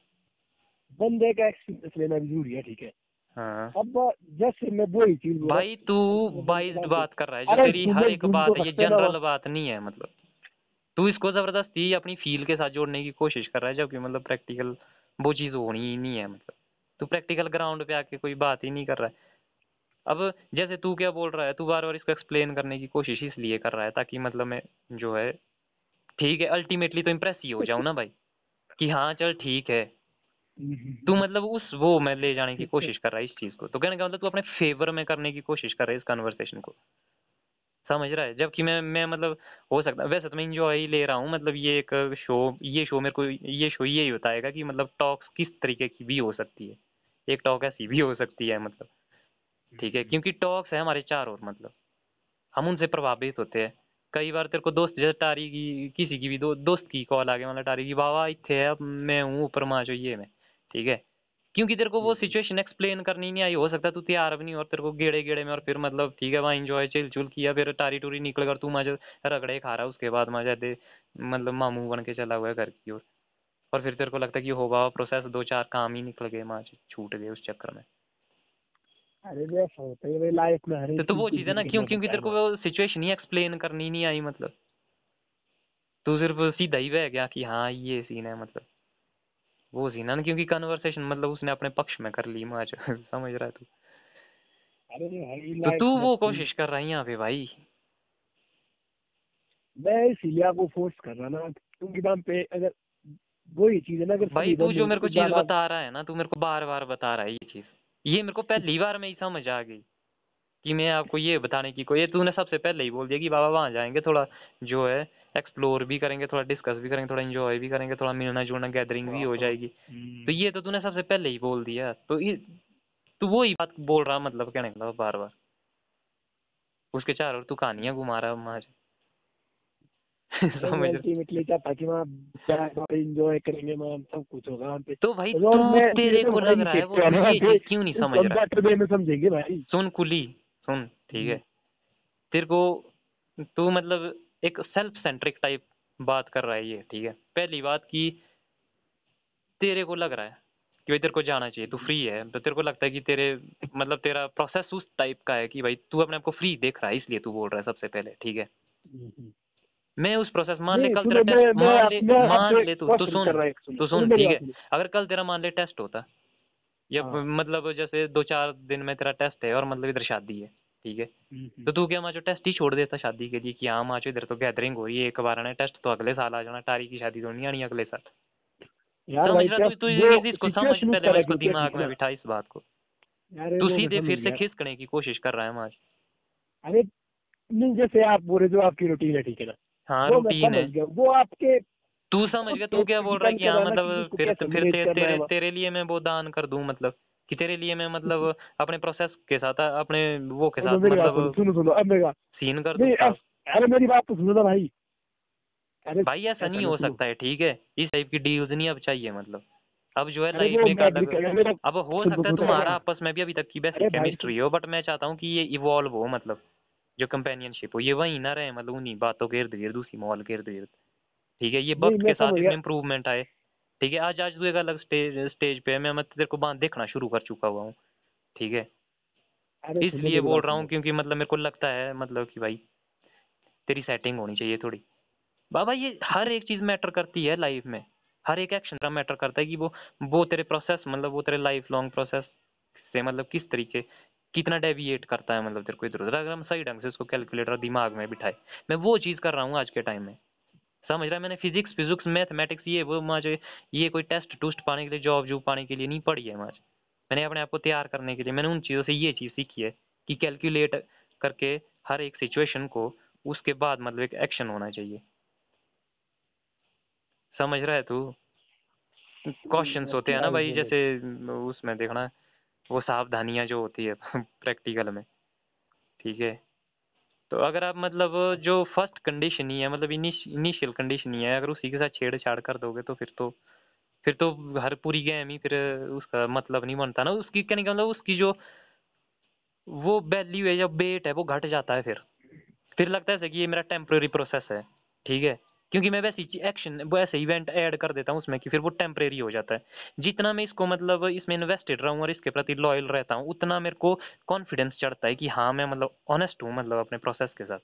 बंदे का एक्सपीरियंस लेना भी ज़रूरी है ठीक है? हाँ। अब जैसे मैं वही चीज़ भाई तू बाइस्ड बात कर रहा है जो तेरी हर एक बात है ये जनरल बात नहीं है मतलब। तू इसको ज़बरदस्ती अपनी फील के साथ जोड़ने की कोशिश कर रहा है जबकि मतलब प्रैक्टिकल वो चीज़ होनी ही नहीं है मतलब। तू प्रैक्टिकल ग्राउंड पे आके कोई बात ही नहीं कर रहा है। अब जैसे तू क्या बोल रहा है तू बार बार इसको एक्सप्लेन करने की कोशिश इसलिए कर रहा है ताकि मतलब मैं जो है ठीक है अल्टीमेटली तो इम्प्रेस ही हो जाऊँ ना भाई कि हाँ चल ठीक है। तू मतलब उस वो में ले जाने की कोशिश कर रहा है इस चीज़ को। तो कहने का मतलब तू अपने फेवर में करने की कोशिश कर रहा है इस कन्वर्सेशन को। समझ रहा है? जबकि मैं मैं मतलब हो सकता वैसे तो मैं इंजॉय ही ले रहा हूँ मतलब ये एक शो ये शो मेरे को ये शो यही बताएगा कि मतलब टॉक्स किस तरीके की भी हो सकती है। एक टॉक ऐसी भी हो सकती है मतलब। ठीक है? क्योंकि टॉक्स है हमारे चार और मतलब। हम उनसे प्रभावित होते हैं। कई बार तेरे को दोस्त जैसे टारी की किसी की भी दो, दोस्त की कॉल आ गई मतलब टारी की बाबा इतने है मैं हूँ ऊपर माँ चाहिए मैं ठीक है? क्योंकि तेरे को वो सिचुएशन एक्सप्लेन करनी नहीं आई हो सकता तू तैयार भी नहीं और तेरे को गेड़े गेड़े में और फिर मतलब ठीक है वहाँ इंजॉय चिल चुल किया फिर टारी टूरी निकल कर तू मज़े रगड़े खा रहा उसके बाद मज़ा दे मतलब मामू बन के चला हुआ है घर की ओर। और फिर तेरे को लगता है कि होगा प्रोसेस दो चार काम ही निकल गए माँ छूट गए उस चक्कर में। अरे ऐसा होता है लाइफ में तो, तो वो चीज़ चीज़ है ना क्यों क्योंकि तेरे को वो सिचुएशन ही एक्सप्लेन करनी नहीं आई मतलब। तू सिर्फ़ सीधा ही बह गया कि हाँ ये सीन है मतलब। वो सीन है ना क्योंकि कन्वर्सेशन मतलब उसने अपने पक्ष में कर ली माँ समझ रहा है तू? अरे तो तू वो कोशिश कर रहा है यहाँ पे भाई। मैं इसीलिए आपको फोर्स कर रहा ना क्योंकि दाम पे अगर वही चीज़ है ना अगर भाई तू जो मेरे को तो चीज़ बता रहा है ना तू मेरे को बार बार बता रहा है ये चीज़। ये मेरे को पहली बार में ही समझ आ गई कि मैं आपको ये बताने की कोई तूने सबसे पहले ही बोल दिया कि बाबा वहाँ जाएँगे थोड़ा जो है एक्सप्लोर भी करेंगे थोड़ा डिस्कस भी करेंगे थोड़ा एंजॉय भी करेंगे थोड़ा मिलना जुलना गैदरिंग भी हो जाएगी। हम्म। तो ये तो तूने सबसे पहले ही बोल दिया। तो ये तू वो ही बात बोल रहा मतलब कहने का मतलब बार बार। उसके चारों ओर तू कहानियाँ घुमा रहा है मुझे समझ रहा? अल्टीमेटली क्या था कि वहाँ एंजॉय करेंगे वहाँ सब कुछ होगा वहाँ पे। तो भाई और तू तेरे तो को लग रहा है वो क्यों नहीं समझ रहा? समझेंगे भाई। सुन कुली सुन ठीक है। तेरे को तू मतलब एक सेल्फ सेंट्रिक टाइप बात कर रहा है ये ठीक है? पहली बात की तेरे को लग रहा है कि भाई तेरे को जाना चाहिए तू फ्री है तो तेरे को लगता है कि तेरे मतलब तेरा प्रोसेस उस टाइप का है कि भाई तू अपने आप को फ्री देख रहा है इसलिए तू बोल रहा है सबसे पहले ठीक है? मैं उस प्रोसेस मान ले कल तेरा टेस्ट मान ले मान ले तू तो सुन तो सुनो सुन ठीक है? अगर कल तेरा मान ले टेस्ट होता या हाँ। मतलब जैसे दो चार दिन में तेरा टेस्ट है और मतलब इधर शादी है ठीक है। हम्म, तो तू क्या माचो टेस्ट ही छोड़ देता शादी के लिए कि हाँ माचो इधर तो गैदरिंग हो रही है एक बार आना टेस्ट तो अगले साल आ जाना तारी की शादी तो नहीं आनी अगले साल। यार समझ रहा तू इस- इसको समझ पहले इसको दिमाग में बिठा इस बात को। तू सीधे फिर से। खिसकने की कोशिश कर रहा है अरे नहीं जैसे आप बोल जो आपकी रूटीन है ठीक है ना। हाँ रूटीन है। वो आपके तू समझ गया तू क्या बोल रहा है कि हाँ मतलब फिर फिर ते, तेरे तेरे लिए मैं वो दान कर दूँ मतलब। कि तेरे लिए मैं मतलब अपने प्रोसेस के साथ अपने वो के साथ मतलब सुनो सुनो अब मेरा सीन कर दूँ अरे मेरी बात तो सुनो ना भाई। अरे भाई ऐसा नहीं हो सकता है ठीक है? इस टाइप की डील्स नहीं अब चाहिए मतलब। अब जो है लाइफ में हूँ, अब हो सकता है तुम्हारा आपस में भी अभी तक की भाई, केमिस्ट्री हो बट मैं चाहता हूँ कि ये इवॉल्व हो मतलब जो कंपेनियनशिप हो। ये वहीं ना रहे मतलब उन्हीं बातों के इर्द गिर्द उसी मॉल के इर्द गिर्द ठीक है? ये वक्त के साथ इम्प्रूवमेंट आए। ठीक है आज आज तू एक अलग स्टेज स्टेज पे है मैं मतलब तेरे को बाँध देखना शुरू कर चुका हुआ हूँ ठीक है? इसलिए बोल रहा हूँ क्योंकि मतलब मेरे को लगता है मतलब कि भाई तेरी सेटिंग होनी चाहिए थोड़ी। बाबा ये हर एक चीज़ मैटर करती है लाइफ में। हर एक एक्शन का मैटर करता है कि वो वो तेरे प्रोसेस मतलब वो तेरे लाइफ लॉन्ग प्रोसेस से मतलब किस तरीके कितना डेविएट करता है मतलब तेरे को इधर उधर अगर हम सही ढंग से उसको कैलकुलेटर दिमाग में बिठाए मैं वो चीज़ कर रहा हूँ आज के टाइम में। समझ रहा है? मैंने फिजिक्स फिजिक्स मैथमेटिक्स ये, वो मुझे ये कोई टेस्ट टूस्ट पाने के लिए जॉब जॉब पाने के लिए नहीं पढ़ी है मुझे मैंने अपने आप को तैयार करने के लिए, मैंने उन चीज़ों से ये चीज़ सीखी है कि कैलकुलेट करके हर एक सिचुएशन को, उसके बाद मतलब एक एक्शन होना चाहिए। समझ रहा है तू? क्वेश्चंस होते हैं ना भाई, जैसे उसमें देखना, वो सावधानियाँ जो होती है प्रैक्टिकल में। ठीक है? तो अगर आप मतलब जो फ़र्स्ट कंडीशन ही है मतलब इनिशियल कंडीशन ही है, अगर उसी के साथ छेड़छाड़ कर दोगे तो फिर तो फिर तो हर पूरी गेम ही फिर उसका मतलब नहीं बनता ना। उसकी कहने का मतलब उसकी जो, वो वैल्यू है या वेट है, वो घट जाता है फिर। फिर लगता है कि ये मेरा टेम्प्रेरी प्रोसेस है, ठीक है? क्योंकि मैं वैसे एक्शन वैसे इवेंट ऐड कर देता हूँ उसमें कि फिर वो टेम्परेरी हो जाता है। जितना मैं इसको मतलब इसमें इन्वेस्टेड रहूँ और इसके प्रति लॉयल रहता हूँ, उतना मेरे को कॉन्फिडेंस चढ़ता है कि हाँ मैं मतलब ऑनेस्ट हूँ मतलब अपने प्रोसेस के साथ।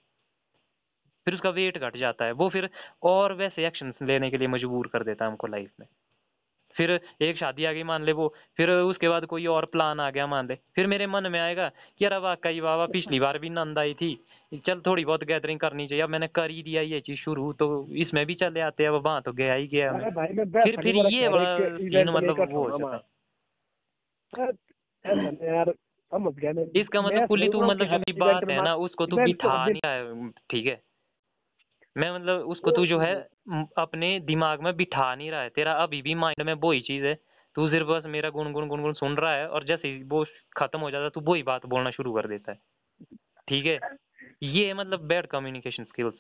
फिर उसका वेट घट जाता है। वो फिर और वैसे एक्शन लेने के लिए मजबूर कर देता है हमको लाइफ में। फिर एक शादी आ गई मान ले वो। फिर उसके बाद कोई और प्लान आ गया मान ले। फिर मेरे मन में आएगा कि अरे वाकई वाह पिछली बार भी नंद आई थी। चल थोड़ी बहुत गैदरिंग करनी चाहिए। अब मैंने कर ही दिया ये चीज़ शुरू तो इसमें भी चले आते हैं वहाँ तो गया ही गया फिर फिर ये बड़ा मतलब वो हो है। यार इसका मतलब कुली तू मतलब जो भी बात है ना उसको तू बिठा नहीं रहा है ठीक है। मैं मतलब उसको तू जो है अपने दिमाग में बिठा नहीं रहा है। तेरा अभी भी माइंड में वो ही चीज़ है। तू सिर्फ़ बस मेरा गुन गुन गुन गुन सुन रहा है और जैसे ही वो खत्म हो जाता है तू वही बात बोलना शुरू कर देता है। ठीक है? ये है मतलब बैड कम्युनिकेशन स्किल्स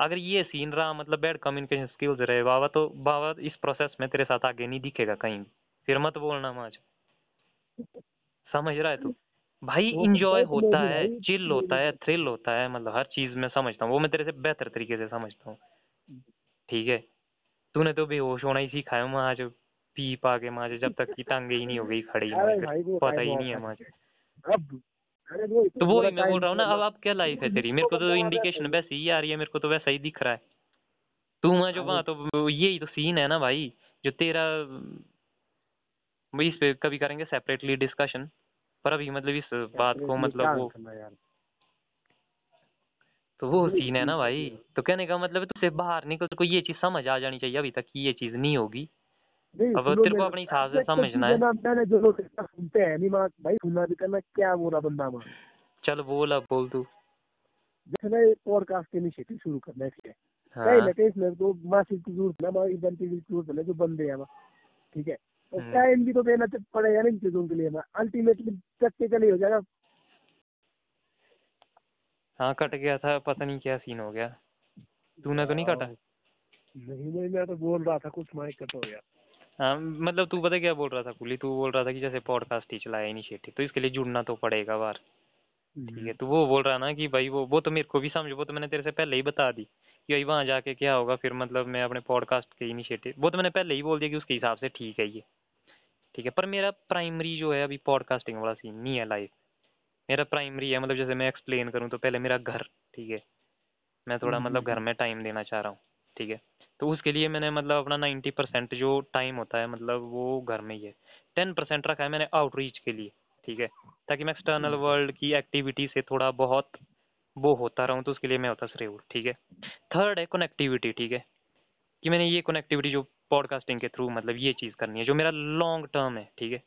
अगर ये सीन रहा मतलब बैड कम्युनिकेशन स्किल्स रहे बाबा तो बाबा इस प्रोसेस में तेरे साथ आगे नहीं दिखेगा कहीं फिर मत बोलना माज समझ रहा है तू? भाई इंजॉय तो होता है चिल होता है थ्रिल होता है मतलब हर चीज़ में समझता हूँ। वो मैं तेरे से बेहतर तरीके से समझता हूँ। ठीक है। तूने तो बेहोश होना ही सीखा है माँ जो पी पा के माँ जब तक की टांगे ही नहीं हो गई खड़ी पता ही नहीं है था। माँ अब वो तो वो ही मैं बोल रहा हूँ ना अब अब क्या लाइफ है तेरी? मेरे को तो इंडिकेशन वैसे ही आ रही है मेरे को तो वैसा ही दिख रहा है। तू मैं जो वहाँ तो यही तो सीन है ना भाई जो तेरा इस पे कभी करेंगे सेपरेटली डिस्कशन पर अभी मतलब इस बात को मतलब वो तो वो सीन है ना भाई। तो कहने का मतलब है तुझसे बाहर निकल को ये चीज़ समझ आ जानी चाहिए अभी तक कि ये चीज़ नहीं होगी। अब तेरे को मेरा- अपने हिसाब से तो समझना है। मैंने जो लोग सुनते हैं नहीं माँ भाई सुनना भी करना क्या बोला बंदा माँ चल बोल अब बोल तू। जैसे ना एक पॉडकास्ट इनिशिएटिव शुरू करना है कहीं हाँ? ना कहीं तो मासिक की ज़रूरत है ना इवेंट की ज़रूरत है जो बंदे हैं वहाँ ठीक है? तो हम्म। टाइम भी तो देना पड़ेगा ना इन चीज़ों के लिए ना अल्टीमेटली प्रैक्टिकली हो जाएगा। हाँ कट गया था पता नहीं क्या सीन हो गया। तूने तो नहीं काटा? नहीं नहीं मैं तो बोल रहा था कुछ माइक कट हो गया। हाँ मतलब तू पता क्या बोल रहा था कुली? तू बोल रहा था कि जैसे पॉडकास्ट ही चलाया इनिशिएटिव तो इसके लिए जुड़ना तो पड़ेगा बार ठीक है तो वो बोल रहा ना कि भाई वो वो तो मेरे को भी समझ वो तो मैंने तेरे से पहले ही बता दी कि भाई वहाँ जाके क्या होगा फिर मतलब मैं अपने पॉडकास्ट के इनिशिएटिव वो तो मैंने पहले ही बोल दिया कि उसके हिसाब से ठीक है ये। ठीक है पर मेरा प्राइमरी जो है अभी पॉडकास्टिंग वाला सीन नहीं है लाइफ मेरा प्राइमरी है मतलब जैसे मैं एक्सप्लेन करूँ तो पहले मेरा घर ठीक है? मैं थोड़ा हम्म, मतलब घर में टाइम देना चाह रहा हूँ ठीक है? तो उसके लिए मैंने मतलब अपना नाइन्टी परसेंट जो टाइम होता है मतलब वो घर में ही है। टेन परसेंट रखा है मैंने आउटरीच के लिए ठीक है? ताकि मैं एक्सटर्नल वर्ल्ड की एक्टिविटी से थोड़ा बहुत वो होता रहूँ तो उसके लिए मैं होता श्रेय ठीक है? थर्ड है कनेक्टिविटी ठीक है? कि मैंने ये कनेक्टिविटी जो पॉडकास्टिंग के थ्रू मतलब ये चीज़ करनी है जो मेरा लॉन्ग टर्म है ठीक है?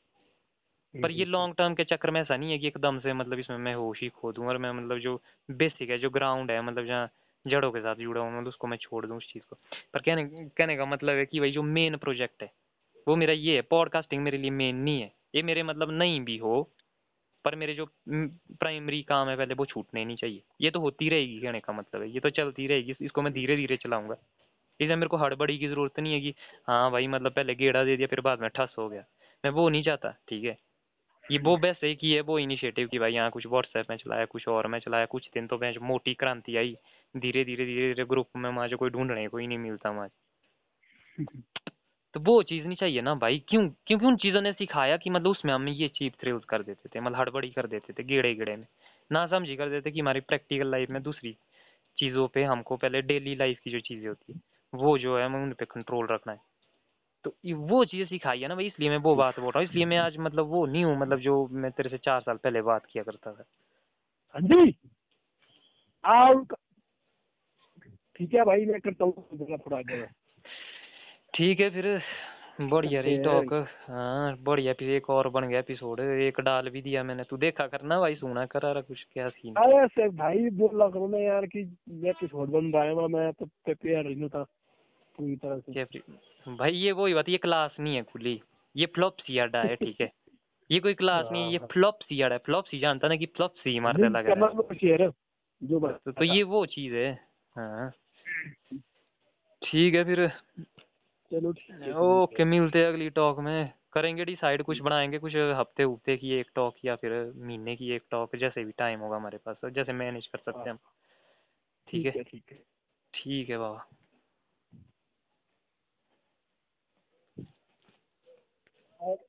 पर ये लॉन्ग टर्म के चक्कर में ऐसा नहीं है कि एकदम से मतलब इसमें मैं होश ही खो दूँ और मैं मतलब जो बेसिक है जो ग्राउंड है मतलब जहाँ जड़ों के साथ जुड़ा हुआ मतलब उसको मैं छोड़ दूँ उस चीज़ को। पर कहने कहने का मतलब है कि भाई जो मेन प्रोजेक्ट है वो मेरा ये है पॉडकास्टिंग मेरे लिए मेन नहीं है। ये मेरे मतलब नहीं भी हो पर मेरे जो प्राइमरी काम है पहले वो छूटने नहीं चाहिए। ये तो होती रहेगी कहने का मतलब है। ये तो चलती रहेगी इसको मैं धीरे धीरे चलाऊँगा। इसमें मेरे को हड़बड़ी की ज़रूरत नहीं है कि हाँ भाई मतलब पहले गेड़ा दे दिया फिर बाद में ठस हो गया। मैं वो नहीं चाहता ठीक है? ये वो वैसे ही की है, वो इनिशिएटिव की भाई, यहाँ कुछ व्हाट्सएप में चलाया, कुछ और में चलाया, कुछ दिन तो मैं मोटी क्रांति आई। धीरे धीरे धीरे धीरे ग्रुप में मुझे कोई ढूँढने कोई नहीं मिलता मुझे तो वो चीज़ नहीं चाहिए ना भाई, क्यों? क्योंकि उन चीज़ों ने सिखाया कि मतलब उसमें हम ये चीप थ्रिल्स कर देते थे मतलब हड़बड़ी कर देते थे गेड़े गेड़े में। ना समझी कर देते कि हमारी प्रैक्टिकल लाइफ में दूसरी चीज़ों पे हमको पहले डेली लाइफ की जो चीज़ें होती है, वो जो है हमें उन पे कंट्रोल रखना है। तो वो चीज़ सिखाई है ना भाई इसलिए मैं वो बात बोल रहा हूँ इसलिए मैं आज मतलब वो नहीं हूँ मतलब जो मैं तेरे से चार साल पहले बात किया करता था। हाँ जी। ठीक है भाई मैं करता हूँ जरा थोड़ा आगे। ठीक है फिर बढ़िया रही टॉक हाँ बढ़िया फिर एक और बन गया एपिसोड एक डाल भी दिया मैंने। तू देखा करना भाई सुना कर रहा कुछ क्या सीन अरे सर भाई बोल रहा करो ना यार कि एपिसोड बन रहा है मैं तो प्रिपेयर नहीं था पूरी तरह से। क्या फ्री- भाई ये वही बात ये क्लास नहीं है खुली। ये फ्लॉप सी अड्डा है ठीक है। ये कोई क्लास नहीं है ये हाँ। फ्लॉप सी अड्डा है। फ्लॉप सी जानता ना कि फ्लॉप सी मारते लिंक लगा है। जो बात तो, तो ये वो चीज़ है। हाँ। ठीक है फिर। चलो है ओके मिलते हैं अगली टॉक में। करेंगे डिसाइड कुछ बनाएँगे कुछ हफ़्ते हफ़्ते की एक टॉक या फिर महीने की एक टॉक जैसे भी टाइम होगा हमारे पास जैसे मैनेज कर सकते हैं। हम। ठीक है ठीक है। ठीक है बाबा। ahead